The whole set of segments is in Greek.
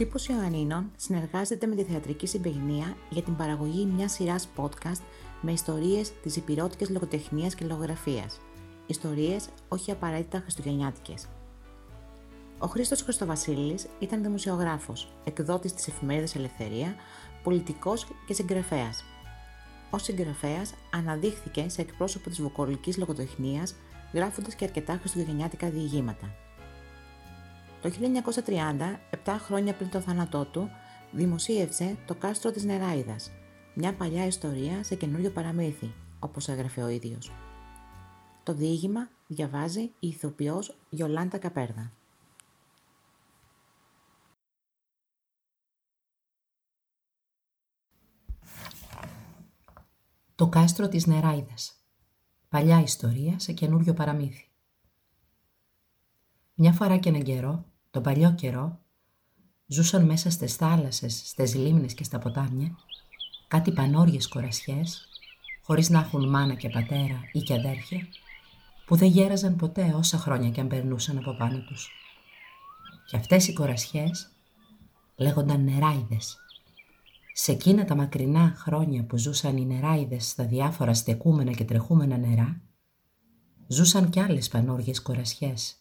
Τύπος Ιωαννίνων συνεργάζεται με τη Θεατρική Συμπεγνία για την παραγωγή μιας σειράς podcast με ιστορίες της υπηρώτικης λογοτεχνίας και λογογραφίας. Ιστορίες όχι απαραίτητα χριστουγεννιάτικες. Ο Χρήστος Χριστοβασίλης ήταν δημοσιογράφος, εκδότης της εφημερίδας Ελευθερία, πολιτικός και συγγραφέας. Ω συγγραφέας, αναδείχθηκε σε εκπρόσωπο της βοκολικής λογοτεχνίας, γράφοντας και αρκετά χριστουγεννιάτικα διηγήματα. Το 1930, 7 χρόνια πριν το θάνατό του, δημοσίευσε το κάστρο της Νεράιδας, μια παλιά ιστορία σε καινούριο παραμύθι, όπως έγραφε ο ίδιος. Το διήγημα διαβάζει η ηθοποιός Γιολάντα Καπέρδα. Το κάστρο της Νεράιδας. Παλιά ιστορία σε καινούριο παραμύθι. Μια φορά και έναν καιρό, τον παλιό καιρό, ζούσαν μέσα στις θάλασσες, στις λίμνες και στα ποτάμια, κάτι πανόριες κορασιές, χωρίς να έχουν μάνα και πατέρα ή και αδέρφια, που δεν γέραζαν ποτέ όσα χρόνια και αν περνούσαν από πάνω τους. Και αυτές οι κορασιές λέγονταν νεράιδες. Σε εκείνα τα μακρινά χρόνια που ζούσαν οι νεράιδες στα διάφορα στεκούμενα και τρεχούμενα νερά, ζούσαν κι άλλες πανόριες κορασιές,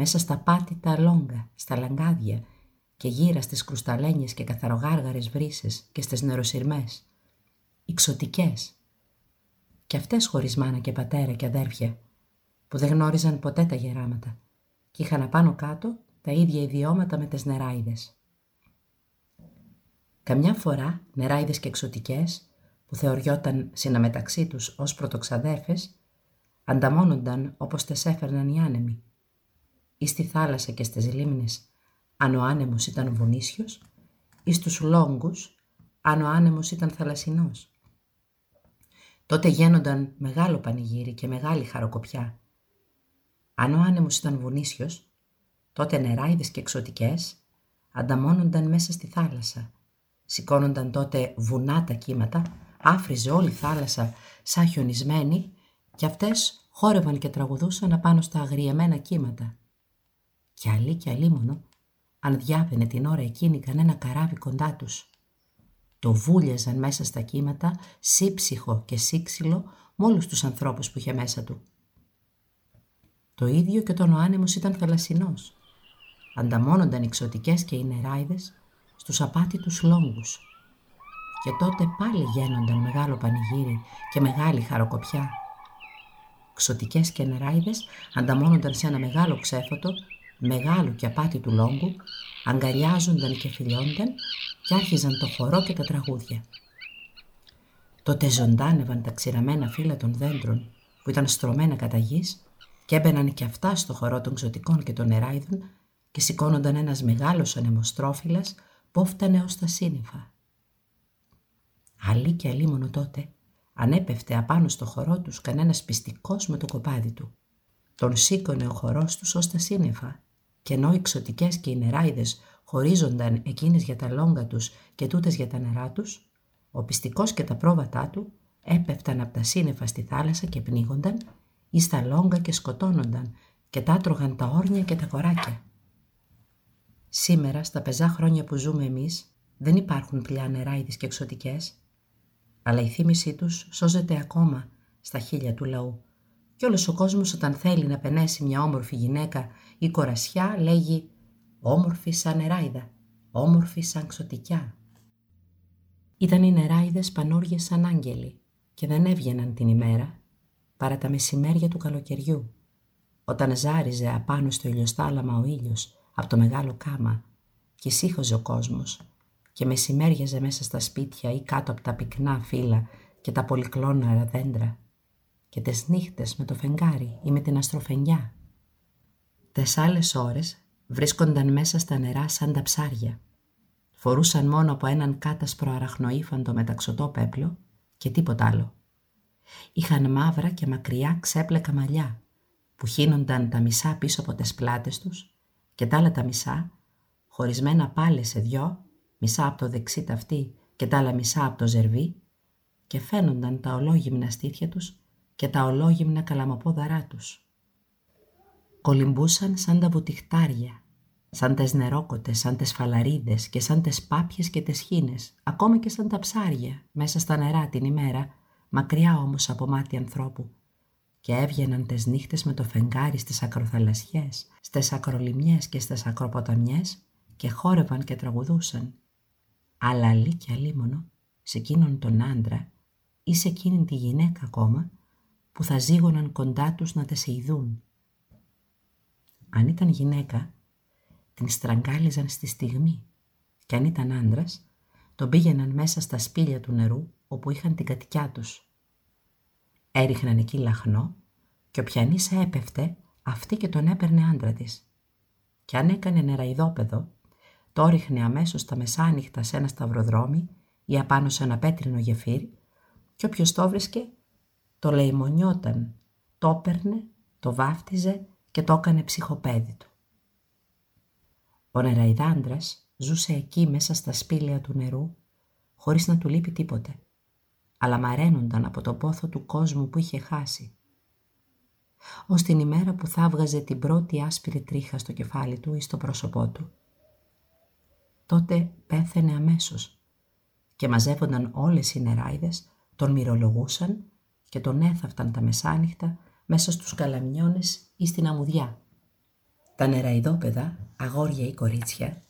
μέσα στα πάτητα λόγκα, στα λαγκάδια και γύρα στις κρουσταλένιες και καθαρογάργαρες βρύσες και στις νεροσυρμές. Ιξωτικές. Και αυτές χωρίς μάνα και πατέρα και αδέρφια, που δεν γνώριζαν ποτέ τα γεράματα και είχαν απάνω κάτω τα ίδια ιδιώματα με τις νεράιδες. Καμιά φορά νεράιδες και εξωτικές, που θεωριόταν συναμεταξύ τους ως πρωτοξαδέρφες, ανταμώνονταν όπως τες έφερναν οι άνεμοι ή στη θάλασσα και στις λίμνες, αν ο άνεμος ήταν βουνίσιος, ή στους λόγκους, αν ο άνεμος ήταν θαλασσινός. Τότε γένονταν μεγάλο πανηγύρι και μεγάλη χαροκοπιά. Αν ο άνεμος ήταν βουνίσιος, τότε νεράιδες και εξωτικές ανταμώνονταν μέσα στη θάλασσα. Σηκώνονταν τότε βουνά τα κύματα, άφριζε όλη η θάλασσα σαν χιονισμένη και αυτές χόρευαν και τραγουδούσαν απάνω στα αγριεμένα κύματα και αλλή και αλίμονο, αν διάβαινε την ώρα εκείνη κανένα καράβι κοντά τους. Το βούλιαζαν μέσα στα κύματα, σύψυχο και σύξυλο, με όλους τους ανθρώπους που είχε μέσα του. Το ίδιο και τον ο άνεμος ήταν θαλασσινός. Ανταμώνονταν οι ξωτικές και οι νεράιδες στους απάτητους λόγκους. Και τότε πάλι γένονταν μεγάλο πανηγύρι και μεγάλη χαροκοπιά. Ξωτικές και νεράιδες ανταμώνονταν σε ένα μεγάλο ξέφωτο μεγάλου και απάτη του λόγκου, αγκαλιάζονταν και φιλιόνταν και άρχιζαν το χορό και τα τραγούδια. Τότε ζωντάνευαν τα ξηραμένα φύλλα των δέντρων που ήταν στρωμένα κατά γης και έμπαιναν και αυτά στο χορό των ξωτικών και των νεράιδων και σηκώνονταν ένας μεγάλος ανεμοστρόφυλλας που έφτανε ως τα σύννεφα. Αλλή και αλίμονο τότε ανέπεφτε απάνω στο χορό τους κανένας πιστικός με το κοπάδι του. Τον σήκωνε ο χορός τους ως τα σύννεφα και ενώ οι ξωτικές και οι νεράιδες χωρίζονταν εκείνες για τα λόγκα τους και τούτες για τα νερά τους, ο πιστικός και τα πρόβατά του έπεφταν από τα σύννεφα στη θάλασσα και πνίγονταν ή στα λόγκα και σκοτώνονταν και τάτρωγαν τα όρνια και τα κοράκια. Σήμερα, στα πεζά χρόνια που ζούμε εμείς, δεν υπάρχουν πια νεράιδες και εξωτικές, αλλά η θύμησή τους σώζεται ακόμα στα χείλια του λαού και όλος ο κόσμος όταν θέλει να πενέσει μια όμορφη γυναίκα ή κορασιά λέγει «όμορφη σαν νεράιδα, όμορφη σαν ξωτικιά». Ήταν οι νεράιδες πανόριες σαν άγγελοι και δεν έβγαιναν την ημέρα παρά τα μεσημέρια του καλοκαιριού, όταν ζάριζε απάνω στο ηλιοστάλαμα ο ήλιος από το μεγάλο κάμα και σύχοζε ο κόσμος και μεσημέριαζε μέσα στα σπίτια ή κάτω από τα πυκνά φύλλα και τα πολυκλώναρα δέντρα και τις νύχτες με το φεγγάρι ή με την αστροφενιά. Τες άλλες ώρες βρίσκονταν μέσα στα νερά σαν τα ψάρια. Φορούσαν μόνο από έναν κάτασπρο αραχνοήφαντο μεταξωτό πέπλο και τίποτα άλλο. Είχαν μαύρα και μακριά ξέπλεκα μαλλιά που χύνονταν τα μισά πίσω από τις πλάτες τους και τα άλλα τα μισά, χωρισμένα πάλι σε δυο, μισά από το δεξί ταυτί και τα άλλα μισά από το ζερβί και φαίνονταν τα ολόγυμνα στήθια τους και τα ολόγυμνα καλαμοπόδαρά τους. Κολυμπούσαν σαν τα βουτυχτάρια σαν τες νερόκοτες, σαν τες φαλαρίδες και σαν τες πάπιες και τες χίνες, ακόμα και σαν τα ψάρια, μέσα στα νερά την ημέρα, μακριά όμως από μάτι ανθρώπου. Και έβγαιναν τες νύχτες με το φεγγάρι στις ακροθαλασσιές, στις ακρολιμιές και στις ακροποταμιές και χόρευαν και τραγουδούσαν. Αλλά αλήκια λίμωνο, σε εκείνον τον άντρα ή σε εκείνη τη γυναίκα ακόμα, που θα ζήγωναν κοντά τους να τες ειδούν. Αν ήταν γυναίκα, την στραγγάλιζαν στη στιγμή και αν ήταν άντρας, τον πήγαιναν μέσα στα σπήλια του νερού όπου είχαν την κατοικιά τους. Έριχναν εκεί λαχνό και οποιανής έπεφτε αυτή και τον έπαιρνε άντρα της. Και αν έκανε νεραϊδόπεδο, το ρίχνε αμέσως τα μεσάνυχτα σε ένα σταυροδρόμι ή απάνω σε ένα πέτρινο γεφύρι και όποιος το βρίσκε το λεημονιόταν, το έπαιρνε, το βάφτιζε και το έκανε ψυχοπέδι του. Ο νεραϊδάντρας ζούσε εκεί μέσα στα σπήλαια του νερού, χωρίς να του λείπει τίποτε, αλλά μαραίνονταν από το πόθο του κόσμου που είχε χάσει. Ως την ημέρα που θαύγαζε την πρώτη άσπρη τρίχα στο κεφάλι του ή στο πρόσωπό του. Τότε πέθαινε αμέσως και μαζεύονταν όλες οι νεράιδες, τον μυρολογούσαν και τον έθαυταν τα μεσάνυχτα μέσα στους καλαμιώνες ή στην αμμουδιά. Τα νεραϊδόπεδα, αγόρια ή κορίτσια,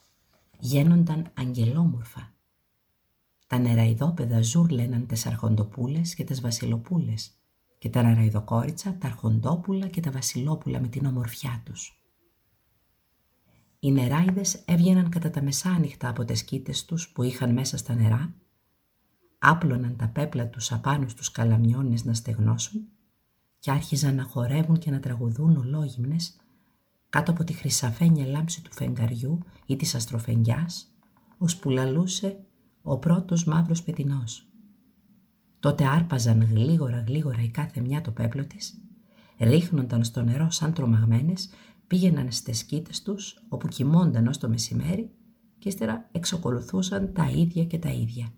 γένονταν αγγελόμορφα. Τα νεραϊδόπεδα ζούρλαιναν τις αρχοντοπούλες και τις βασιλοπούλες και τα νεραϊδοκόριτσα τα αρχοντόπουλα και τα βασιλόπουλα με την ομορφιά τους. Οι νεράιδες έβγαιναν κατά τα μεσάνυχτα από τις κήτες τους που είχαν μέσα στα νερά, άπλωναν τα πέπλα τους απάνω στους καλαμιώνες να στεγνώσουν και άρχιζαν να χορεύουν και να τραγουδούν ολόγυμνες κάτω από τη χρυσαφένια λάμψη του φεγγαριού ή της αστροφενγιάς, ως που λαλούσε ο πρώτος μαύρος πετινός. Τότε άρπαζαν γλίγορα γλίγορα η κάθε μια το πέπλο της, ρίχνονταν στο νερό σαν τρομαγμένες, πήγαιναν στις σκήτες τους όπου κοιμόνταν ως το μεσημέρι και ύστερα εξοκολουθούσαν τα ίδια και τα ίδια.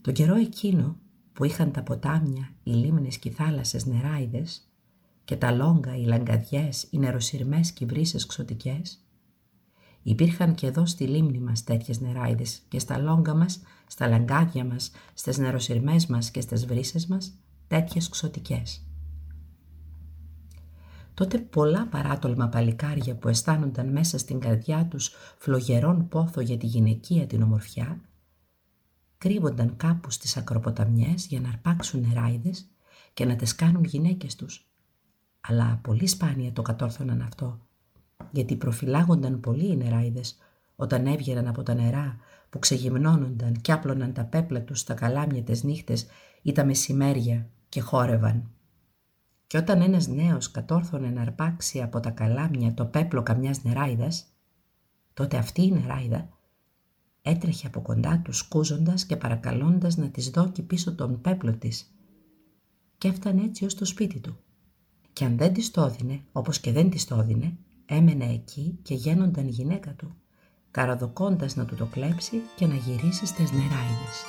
Το καιρό εκείνο που είχαν τα ποτάμια, οι λίμνες και οι θάλασσες νεράιδες και τα λόγκα, οι λαγκαδιές, οι νεροσυρμές και οι βρύσες ξωτικές, υπήρχαν και εδώ στη λίμνη μας τέτοιες νεράιδες και στα λόγκα μας, στα λαγκάδια μας, στις νεροσυρμές μας και στις βρύσες μας τέτοιες ξωτικές. Τότε πολλά παράτολμα παλικάρια που αισθάνονταν μέσα στην καρδιά τους φλογερόν πόθο για τη γυναικεία την ομορφιά, κρύβονταν κάπου στις ακροποταμιές για να αρπάξουν νεράιδες και να τες κάνουν γυναίκες τους. Αλλά πολύ σπάνια το κατόρθωναν αυτό, γιατί προφυλάγονταν πολύ οι νεράιδες όταν έβγαιναν από τα νερά που ξεγυμνώνονταν και άπλωναν τα πέπλα τους στα καλάμια τις νύχτες ή τα μεσημέρια και χόρευαν. Και όταν ένας νέος κατόρθωνε να αρπάξει από τα καλάμια το πέπλο καμιάς νεράιδας, τότε αυτή η νεράιδα έτρεχε από κοντά τους σκούζοντας και παρακαλώντας να της δώσει πίσω τον πέπλο της και έφτανε έτσι ως το σπίτι του. Και αν δεν της το έδινε, όπως και δεν της το έδινε, έμενε εκεί και γένονταν γυναίκα του, καραδοκώντας να του το κλέψει και να γυρίσει στις νεράιδες.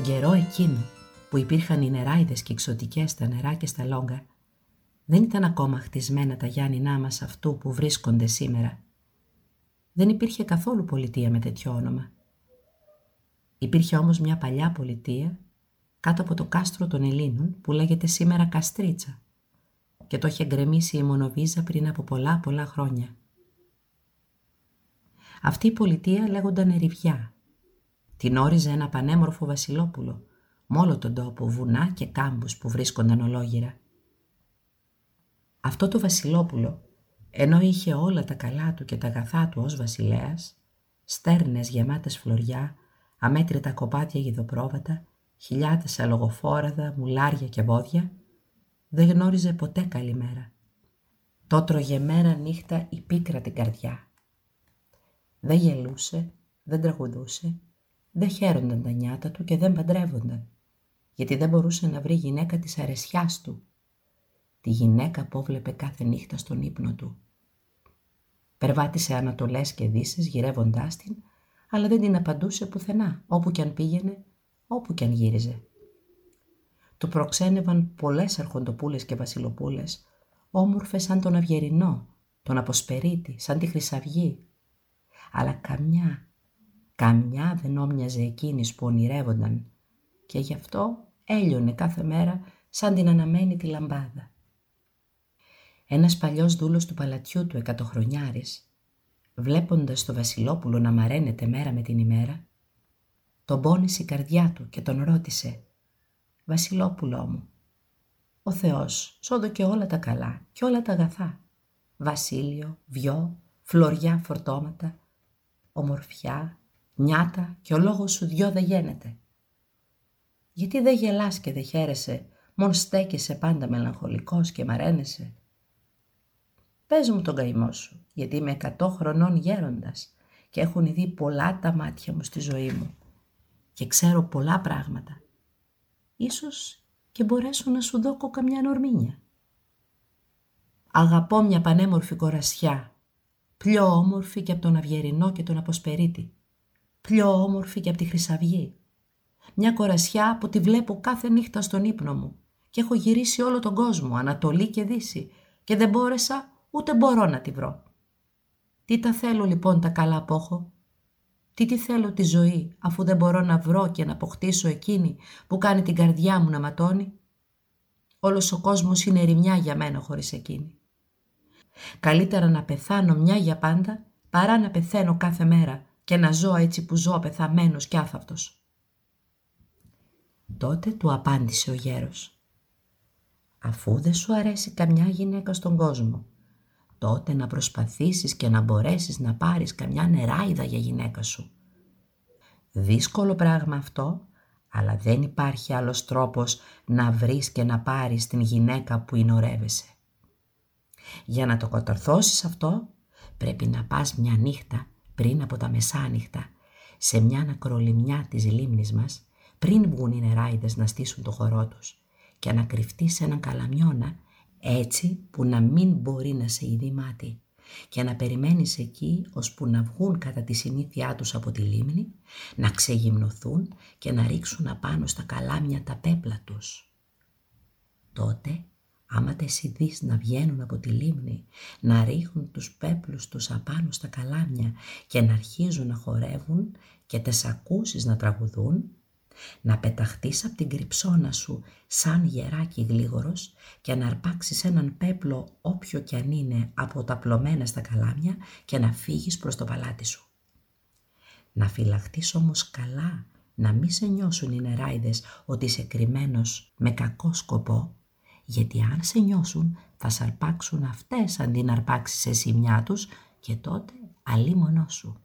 Τον καιρό εκείνο που υπήρχαν οι νεράιδες και εξωτικές στα νερά και στα λόγκα, δεν ήταν ακόμα χτισμένα τα Γιάννηνά μας αυτού που βρίσκονται σήμερα. Δεν υπήρχε καθόλου πολιτεία με τέτοιο όνομα. Υπήρχε όμως μια παλιά πολιτεία κάτω από το κάστρο των Ελλήνων που λέγεται σήμερα Καστρίτσα και το είχε γκρεμίσει η Μονοβίζα πριν από πολλά πολλά χρόνια. Αυτή η πολιτεία λέγονταν Εριβιά την όριζε ένα πανέμορφο βασιλόπουλο, με όλο τον τόπο βουνά και κάμπους που βρίσκονταν ολόγυρα. Αυτό το βασιλόπουλο, ενώ είχε όλα τα καλά του και τα αγαθά του ως βασιλέας, στέρνες γεμάτες φλωριά, αμέτρητα κοπάτια γιδοπρόβατα, χιλιάδες αλογοφόραδα, μουλάρια και βόδια, δεν γνώριζε ποτέ καλή μέρα. Το τρώγε μέρα νύχτα η πίκρα την καρδιά. Δεν γελούσε, δεν τραγουδούσε, δεν χαίρονταν τα νιάτα του και δεν παντρεύονταν, γιατί δεν μπορούσε να βρει γυναίκα της αρεσιάς του. Τη γυναίκα που έβλεπε κάθε νύχτα στον ύπνο του. Περβάτησε ανατολές και δύσεις γυρεύοντάς την, αλλά δεν την απαντούσε πουθενά, όπου κι αν πήγαινε, όπου κι αν γύριζε. Του προξένευαν πολλές αρχοντοπούλες και βασιλοπούλες, όμορφες σαν τον Αυγερινό, τον Αποσπερίτη, σαν τη Χρυσαυγή. Αλλά καμιά, καμιά δεν όμοιαζε εκείνης που ονειρεύονταν και γι' αυτό έλειωνε κάθε μέρα σαν την αναμένη τη λαμπάδα. Ένας παλιός δούλος του παλατιού του εκατοχρονιάρης, βλέποντας το Βασιλόπουλο να μαραίνεται μέρα με την ημέρα, τον πόνησε η καρδιά του και τον ρώτησε «Βασιλόπουλό μου, ο Θεός σώδω και όλα τα καλά και όλα τα αγαθά. Βασίλειο, βιό, φλωριά φορτώματα, ομορφιά, νιάτα και ο λόγος σου δυο δεν γίνεται. Γιατί δεν γελάς και δεν χαίρεσαι, μον στέκεσαι πάντα μελαγχολικός και μαραίνεσαι. Πες μου τον καημό σου, γιατί είμαι εκατό χρονών γέροντας και έχουν δει πολλά τα μάτια μου στη ζωή μου και ξέρω πολλά πράγματα. Ίσως και μπορέσω να σου δώκω καμιά νορμίνια. Αγαπώ μια πανέμορφη κορασιά, πιο όμορφη και από τον Αυγερινό και τον Αποσπερίτη, πιο όμορφη και από τη Χρυσαυγή. Μια κορασιά που τη βλέπω κάθε νύχτα στον ύπνο μου και έχω γυρίσει όλο τον κόσμο, Ανατολή και Δύση και δεν μπόρεσα ούτε μπορώ να τη βρω. Τι τα θέλω λοιπόν τα καλά που έχω. Τι τη θέλω τη ζωή αφού δεν μπορώ να βρω και να αποκτήσω εκείνη που κάνει την καρδιά μου να ματώνει; Όλος ο κόσμος είναι ερημιά για μένα χωρίς εκείνη. Καλύτερα να πεθάνω μια για πάντα παρά να πεθαίνω κάθε μέρα και να ζω έτσι που ζω πεθαμένος κι άθαυτος. Τότε του απάντησε ο γέρος. Αφού δεν σου αρέσει καμιά γυναίκα στον κόσμο, τότε να προσπαθήσεις και να μπορέσεις να πάρεις καμιά νεράιδα για γυναίκα σου. Δύσκολο πράγμα αυτό, αλλά δεν υπάρχει άλλος τρόπος να βρεις και να πάρεις την γυναίκα που εινορεύεσαι. Για να το κατορθώσεις αυτό, πρέπει να πας μια νύχτα πριν από τα μεσάνυχτα σε μια ανακρολιμιά της λίμνης μας, πριν βγουν οι νεράιδες να στήσουν το χορό τους και να κρυφτείς σε έναν καλαμιώνα έτσι που να μην μπορεί να σε ειδεί μάτι και να περιμένεις εκεί ώσπου να βγουν κατά τη συνήθειά τους από τη λίμνη, να ξεγυμνοθούν και να ρίξουν απάνω στα καλάμια τα πέπλα τους. Τότε, άμα τες ειδείς να βγαίνουν από τη λίμνη, να ρίχνουν τους πέπλους τους απάνω στα καλάμια και να αρχίζουν να χορεύουν και τες ακούσεις να τραγουδούν, να πεταχτείς από την κρυψώνα σου σαν γεράκι γλίγορος και να αρπάξεις έναν πέπλο όποιο κι αν είναι από τα πλωμένα στα καλάμια και να φύγεις προς το παλάτι σου. Να φυλαχτείς όμως καλά, να μη σε νιώσουν οι νεράιδες ότι είσαι κρυμμένος με κακό σκοπό, γιατί αν σε νιώσουν θα σ' αρπάξουν αυτές αντί να αρπάξεις εσύ μια τους και τότε αλίμονό σου.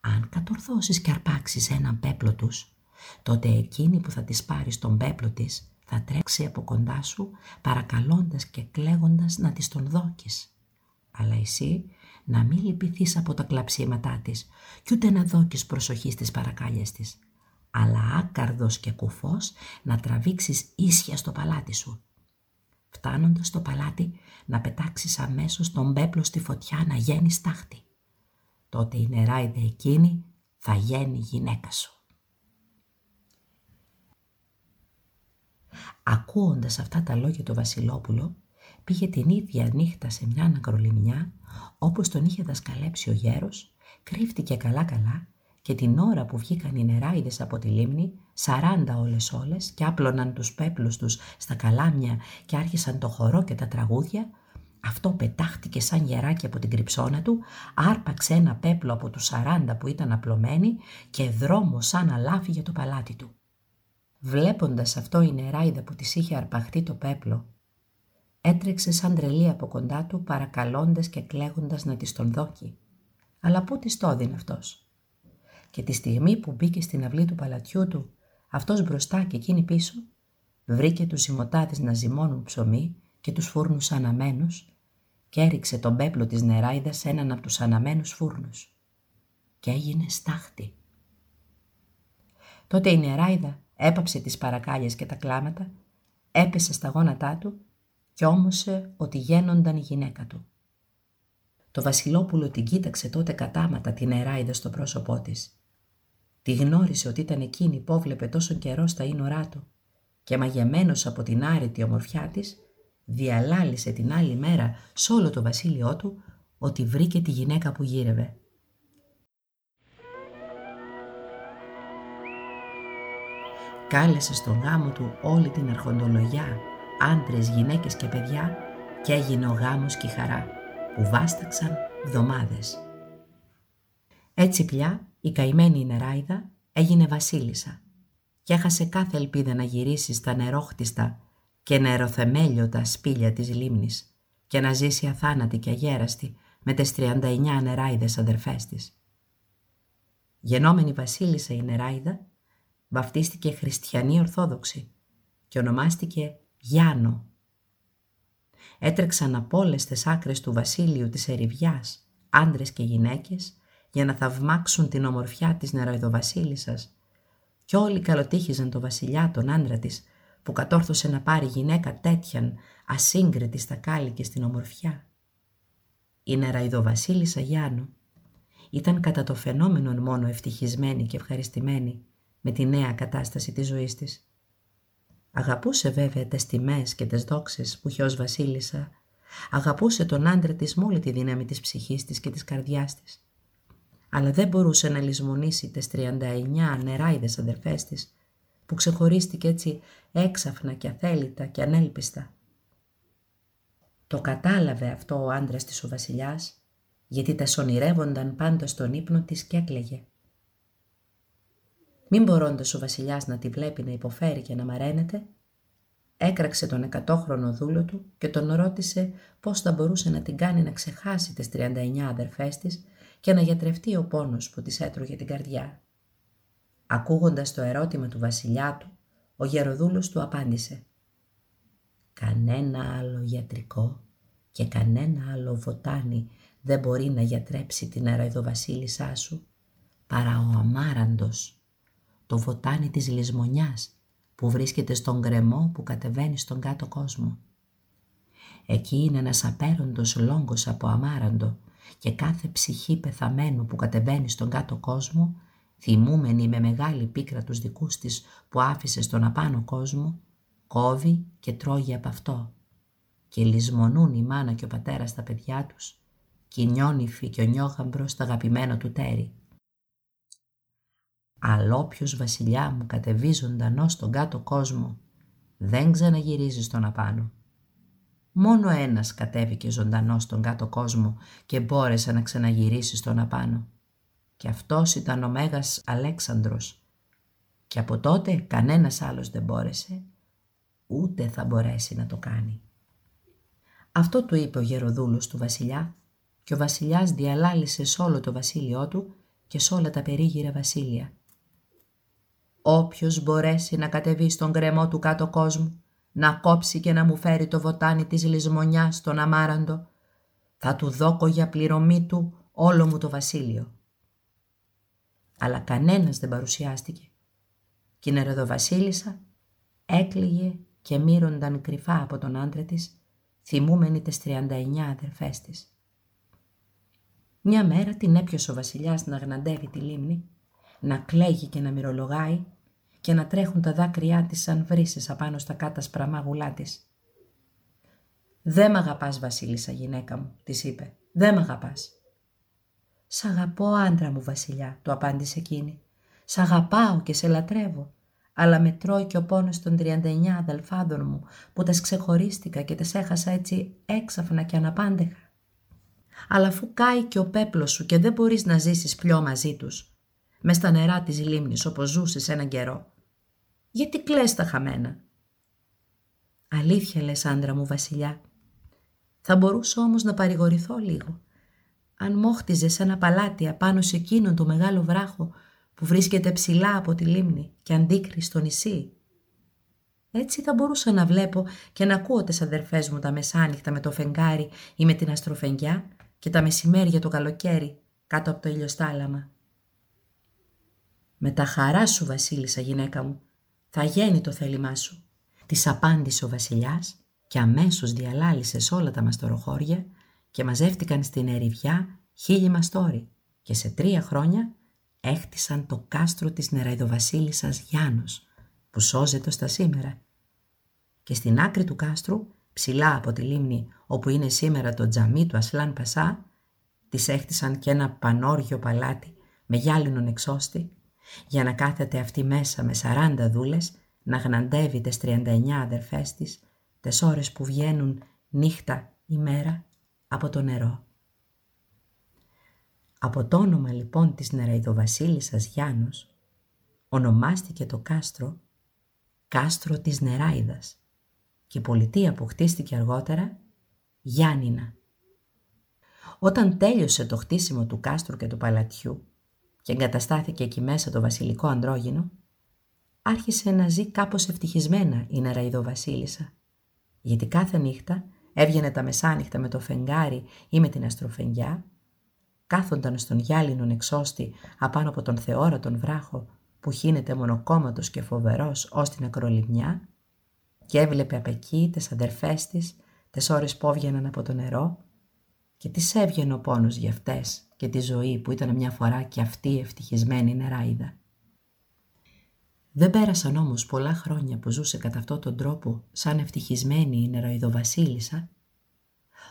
Αν κατορθώσεις και αρπάξεις έναν πέπλο τους, τότε εκείνη που θα της πάρεις τον πέπλο της θα τρέξει από κοντά σου παρακαλώντας και κλαίγοντας να της τον δώκεις. Αλλά εσύ να μην λυπηθείς από τα κλαψίματά της κι ούτε να δώκεις προσοχή στις παρακάλιες της, αλλά άκαρδος και κουφός να τραβήξεις ίσια στο παλάτι σου. Φτάνοντας στο παλάτι να πετάξεις αμέσως τον πέπλο στη φωτιά να γίνει στάχτη τότε η νεράιδα εκείνη θα γίνει γυναίκα σου. Ακούοντας αυτά τα λόγια το Βασιλόπουλο, πήγε την ίδια νύχτα σε μια ανακρολιμνιά, όπως τον είχε δασκαλέψει ο γέρος, κρύφτηκε καλά-καλά και την ώρα που βγήκαν οι νεράιδες από τη λίμνη, σαράντα όλες όλες και άπλωναν τους πέπλους τους στα καλάμια και άρχισαν το χορό και τα τραγούδια, αυτό πετάχτηκε σαν γεράκι από την κρυψώνα του, άρπαξε ένα πέπλο από τους σαράντα που ήταν απλωμένοι και δρόμο σαν αλάφι για το παλάτι του. Βλέποντας αυτό η νεράιδα που της είχε αρπαχτεί το πέπλο, έτρεξε σαν τρελή από κοντά του παρακαλώντας και κλαίγοντας να της τον δώκει. Αλλά πού της το έδινε αυτός; Και τη στιγμή που μπήκε στην αυλή του παλατιού του, αυτός μπροστά και εκείνη πίσω, βρήκε τους ζυμωτάδες να ζυμώνουν ψωμί και τους φούρνους αναμένους και έριξε τον πέπλο της νεράιδας σε έναν από τους αναμένους φούρνους και έγινε στάχτη. Τότε η νεράιδα έπαψε τις παρακάλιες και τα κλάματα, έπεσε στα γόνατά του και όμωσε ότι γένονταν η γυναίκα του. Το βασιλόπουλο την κοίταξε τότε κατάματα την νεράιδα στο πρόσωπό της. Τη γνώρισε ότι ήταν εκείνη που έβλεπε τόσο καιρό στα ίνορά του και μαγεμένος από την άρρητη ομορφιά της, διαλάλησε την άλλη μέρα σ' όλο το βασίλειό του ότι βρήκε τη γυναίκα που γύρευε. Κάλεσε στον γάμο του όλη την αρχοντολογιά, άντρες, γυναίκες και παιδιά και έγινε ο γάμος και η χαρά που βάσταξαν βδομάδες. Έτσι πια η καημένη νεράιδα έγινε βασίλισσα και έχασε κάθε ελπίδα να γυρίσει στα νερόχτιστα και νεροθεμέλιωτα σπήλια της λίμνης και να ζήσει αθάνατη και αγέραστη με τις 39 νεράιδες αδερφές της. Γενόμενη βασίλισσα η νεράιδα βαφτίστηκε χριστιανή ορθόδοξη και ονομάστηκε Γιάννο. Έτρεξαν από όλες τις άκρες του βασίλειου της Ερηβιάς, άντρες και γυναίκες, για να θαυμάξουν την ομορφιά της νεροειδοβασίλισσας κι όλοι καλοτύχιζαν το βασιλιά τον άντρα της που κατόρθωσε να πάρει γυναίκα τέτοιαν ασύγκριτη στα κάλλη και στην ομορφιά. Η νεραϊδοβασίλισσα Γιάννου ήταν κατά το φαινόμενο μόνο ευτυχισμένη και ευχαριστημένη με τη νέα κατάσταση της ζωής της. Αγαπούσε βέβαια τις τιμές και τις δόξες που είχε ως βασίλισσα, αγαπούσε τον άντρα της με όλη τη δύναμη της ψυχής της και της καρδιάς της αλλά δεν μπορούσε να λησμονήσει τις 39 νεράιδες αδερφές της, που ξεχωρίστηκε έτσι έξαφνα και αθέλητα και ανέλπιστα. Το κατάλαβε αυτό ο άντρας της ο βασιλιάς, γιατί τα σονηρεύονταν πάντα στον ύπνο της και έκλαιγε. Μην μπορώντας ο βασιλιάς να τη βλέπει να υποφέρει και να μαραίνεται, έκραξε τον εκατόχρονο δούλο του και τον ρώτησε πώς θα μπορούσε να την κάνει να ξεχάσει τις 39 αδερφές της και να γιατρευτεί ο πόνος που της έτρωγε την καρδιά. Ακούγοντας το ερώτημα του βασιλιά του, ο γεροδούλος του απάντησε «Κανένα άλλο γιατρικό και κανένα άλλο βοτάνι δεν μπορεί να γιατρέψει την αεροειδοβασίλισσά σου παρά ο αμάραντος, το βοτάνι της λησμονιάς που βρίσκεται στον γκρεμό που κατεβαίνει στον κάτω κόσμο. Εκεί είναι ένας απέροντος λόγκος από αμάραντο και κάθε ψυχή πεθαμένου που κατεβαίνει στον κάτω κόσμο, θυμούμενη με μεγάλη πίκρα τους δικούς της που άφησε στον απάνω κόσμο, κόβει και τρώγει από αυτό. Και λησμονούν η μάνα και ο πατέρας στα παιδιά τους, και η νιόνυφη και ο νιόγαμπρος στα αγαπημένο του τέρι. Αλλά όποιος βασιλιά μου κατεβεί ζωντανό στον κάτω κόσμο, δεν ξαναγυρίζει στον απάνω. Μόνο ένας κατέβηκε ζωντανός στον κάτω κόσμο και μπόρεσε να ξαναγυρίσει στον απάνω. Και αυτός ήταν ο Μέγας Αλέξανδρος. Και από τότε κανένας άλλος δεν μπόρεσε, ούτε θα μπορέσει να το κάνει. Αυτό του είπε ο γεροδούλος του βασιλιά και ο βασιλιάς διαλάλησε σ' όλο το βασίλειό του και σ' όλα τα περίγυρα βασίλεια. Όποιος μπορέσει να κατεβεί στον γκρεμό του κάτω κόσμου να κόψει και να μου φέρει το βοτάνι της λησμονιάς στον αμάραντο, θα του δώκω για πληρωμή του όλο μου το βασίλειο. Αλλά κανένας δεν παρουσιάστηκε. Κι η νεροδοβασίλισσα έκλειγε και μύρονταν κρυφά από τον άντρα της, θυμούμενη τις 39 αδερφές της. Μια μέρα την έπιωσε ο βασιλιάς να γναντεύει τη λίμνη, να κλαίγει και να μυρολογάει και να τρέχουν τα δάκρυά της σαν βρύσες απάνω στα κάτασπρα μάγουλά της. «Δεν μ' αγαπάς, Βασίλισσα, γυναίκα μου», της είπε. «Δεν μ' αγαπάς». «Σ' αγαπώ, άντρα μου, Βασιλιά», του απάντησε εκείνη. «Σ' αγαπάω και σε λατρεύω, αλλά με τρώει και ο πόνος των 39 αδελφάδων μου που τας ξεχωρίστηκα και τας έχασα έτσι έξαφνα και αναπάντεχα. Αλλά αφού κάει και ο πέπλος σου και δεν μπορείς να ζήσεις πιο μαζί τους, μες στα νερά της λίμνης όπως ζούσες έναν καιρό, γιατί κλαις τα χαμένα; Αλήθεια λες άντρα μου βασιλιά. Θα μπορούσα όμως να παρηγορηθώ λίγο. Αν μόχτιζε ένα παλάτι απάνω σε εκείνον το μεγάλο βράχο που βρίσκεται ψηλά από τη λίμνη και αντίκρι στο νησί. Έτσι θα μπορούσα να βλέπω και να ακούω τις αδερφές μου τα μεσάνυχτα με το φεγγάρι ή με την αστροφεγγιά και τα μεσημέρια το καλοκαίρι κάτω από το ηλιοστάλαμα. «Με τα χαρά σου, Βασίλισσα γυναίκα μου, θα γίνει το θέλημά σου», της απάντησε ο βασιλιάς και αμέσως διαλάλησε σε όλα τα μαστοροχώρια και μαζεύτηκαν στην ερηβιά χίλιοι μαστόροι και σε τρία χρόνια έχτισαν το κάστρο της νεραϊδοβασίλισσας Γιάννος που σώζεται στα σήμερα. Και στην άκρη του κάστρου, ψηλά από τη λίμνη όπου είναι σήμερα το τζαμί του Ασλάν Πασά, της έχτισαν και ένα πανόργιο παλάτι με γυάλινον εξώστη για να κάθεται αυτή μέσα με 40 δούλες να γναντεύει τις 39 αδερφές της τις ώρες που βγαίνουν νύχτα ημέρα από το νερό. Από το όνομα λοιπόν της νεραϊδοβασίλισσας Γιάννος ονομάστηκε το κάστρο κάστρο της Νεράιδας και η πολιτεία που χτίστηκε αργότερα Γιάννηνα. Όταν τέλειωσε το χτίσιμο του κάστρου και του παλατιού και εγκαταστάθηκε εκεί μέσα το βασιλικό ανδρόγυνο, άρχισε να ζει κάπως ευτυχισμένα η Νεραϊδοβασίλισσα, γιατί κάθε νύχτα έβγαινε τα μεσάνυχτα με το φεγγάρι ή με την αστροφενγιά, κάθονταν στον γυάλινον εξώστη απάνω από τον θεόρατον βράχο που χύνεται μονοκόμματος και φοβερός ως την ακρολιμνιά και έβλεπε απ' εκεί τις αδερφές της τις ώρες που έβγαιναν από το νερό και τις έβγαινε ο πόνος για αυτές και τη ζωή που ήταν μια φορά και αυτή ευτυχισμένη νεράιδα. Δεν πέρασαν όμως πολλά χρόνια που ζούσε κατά αυτόν τον τρόπο σαν ευτυχισμένη η νεροειδοβασίλισσα,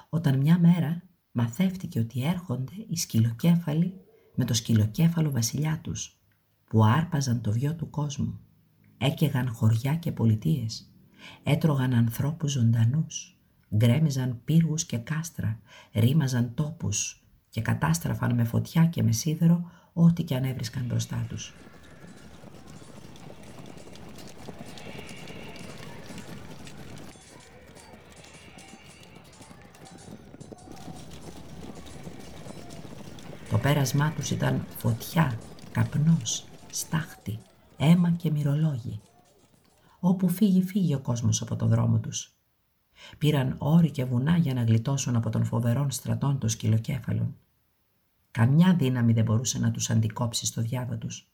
όταν μια μέρα μαθεύτηκε ότι έρχονται οι σκυλοκέφαλοι με το σκυλοκέφαλο βασιλιά τους, που άρπαζαν το βιό του κόσμου, έκαιγαν χωριά και πολιτείες, έτρωγαν ανθρώπους ζωντανούς, γκρέμιζαν πύργους και κάστρα, ρήμαζαν τόπους και κατάστραφαν με φωτιά και με σίδερο ό,τι και αν έβρισκαν μπροστά τους. Το πέρασμά τους ήταν φωτιά, καπνός, στάχτη, αίμα και μυρολόγοι. Όπου φύγει φύγει ο κόσμος από το δρόμο τους. Πήραν όρη και βουνά για να γλιτώσουν από τον φοβερών στρατών των σκυλοκέφαλων. Καμιά δύναμη δεν μπορούσε να τους αντικόψει στο διάβα τους.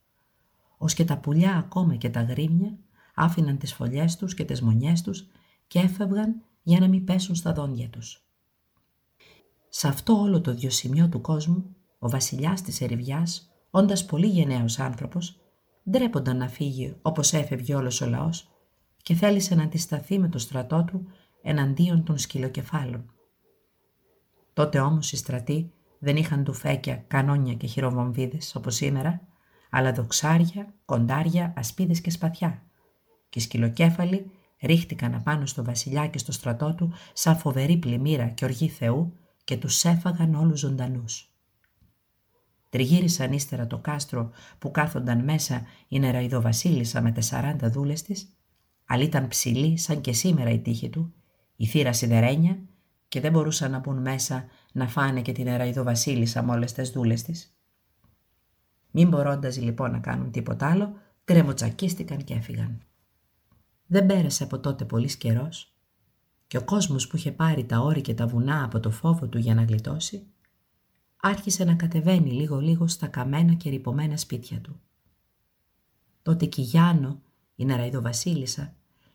Ως και τα πουλιά ακόμα και τα γρήμια άφηναν τις φωλιές τους και τις μονιές τους και έφευγαν για να μην πέσουν στα δόντια τους. Σε αυτό όλο το διοσημείο του κόσμου, ο βασιλιάς της Ερηβιάς, όντας πολύ γενναίος άνθρωπος, ντρέπονταν να φύγει όπως έφευγε όλος ο λαός και θέλησε να αντισταθεί με το στρατό του εναντίον των σκυλοκεφάλων. Τότε όμως οι στρατοί δεν είχαν τουφέκια, κανόνια και χειροβομβίδες όπως σήμερα, αλλά δοξάρια, κοντάρια, ασπίδες και σπαθιά. Και οι σκυλοκέφαλοι ρίχτηκαν απάνω στο βασιλιά και στο στρατό του σαν φοβερή πλημμύρα και οργή Θεού και τους έφαγαν όλους ζωντανούς. Τριγύρισαν ύστερα το κάστρο που κάθονταν μέσα η νεραϊδοβασίλισσα με τεσσαράντα δούλες της, αλλά ήταν ψηλή σαν και σήμερα η τύχη του, η θύρα σιδερένια και δεν μπορούσαν να μπουν μέσα να φάνε και την νεραϊδοβασίλισσα με όλες τις δούλες της. Μην μπορώντας λοιπόν να κάνουν τίποτα άλλο, κρεμοτσακίστηκαν και έφυγαν. Δεν πέρασε από τότε πολύς καιρός και ο κόσμος που είχε πάρει τα όρη και τα βουνά από το φόβο του για να γλιτώσει, άρχισε να κατεβαίνει λίγο-λίγο στα καμένα και ρηπομένα σπίτια του. Τότε και η Γιάννο, η νεραϊδοβασίλισσα,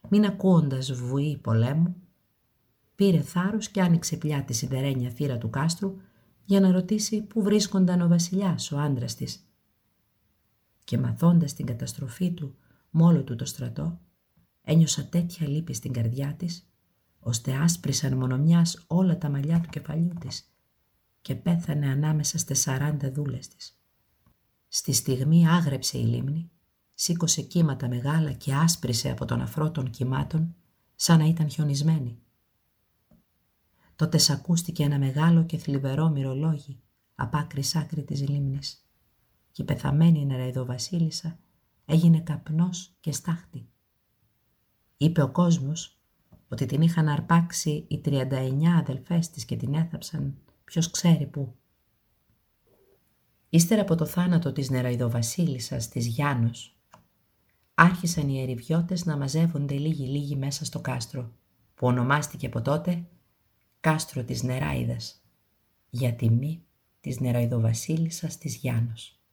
μην ακούοντας βουή πολέμου, πήρε θάρρος και άνοιξε πια τη σιδερένια θύρα του κάστρου για να ρωτήσει πού βρίσκονταν ο βασιλιάς, ο άντρας της. Και μαθώντας την καταστροφή του μόλο του το στρατό, ένιωσα τέτοια λύπη στην καρδιά της, ώστε άσπρισαν μονομιάς όλα τα μαλλιά του κεφαλιού της και πέθανε ανάμεσα στις σαράντα δούλες της. Στη στιγμή άγρεψε η λίμνη, σήκωσε κύματα μεγάλα και άσπρισε από τον αφρό των κυμάτων σαν να ήταν χιονισμένη. Τότε σ' ένα μεγάλο και θλιβερό μυρολόγι απ' άκρη σ' άκρη της λίμνης και η πεθαμένη νεραϊδοβασίλισσα έγινε καπνός και στάχτη. Είπε ο κόσμος ότι την είχαν αρπάξει οι 39 αδελφές της και την έθαψαν ποιος ξέρει πού. Ύστερα από το θάνατο της νεραϊδοβασίλισσας της Γιάννος, άρχισαν οι ερηβιώτες να μαζεύονται λίγοι-λίγοι μέσα στο κάστρο, που ονομάστηκε από τότε κάστρο της Νεράιδας, για τιμή της νεροειδοβασίλισσας της Γιάννος.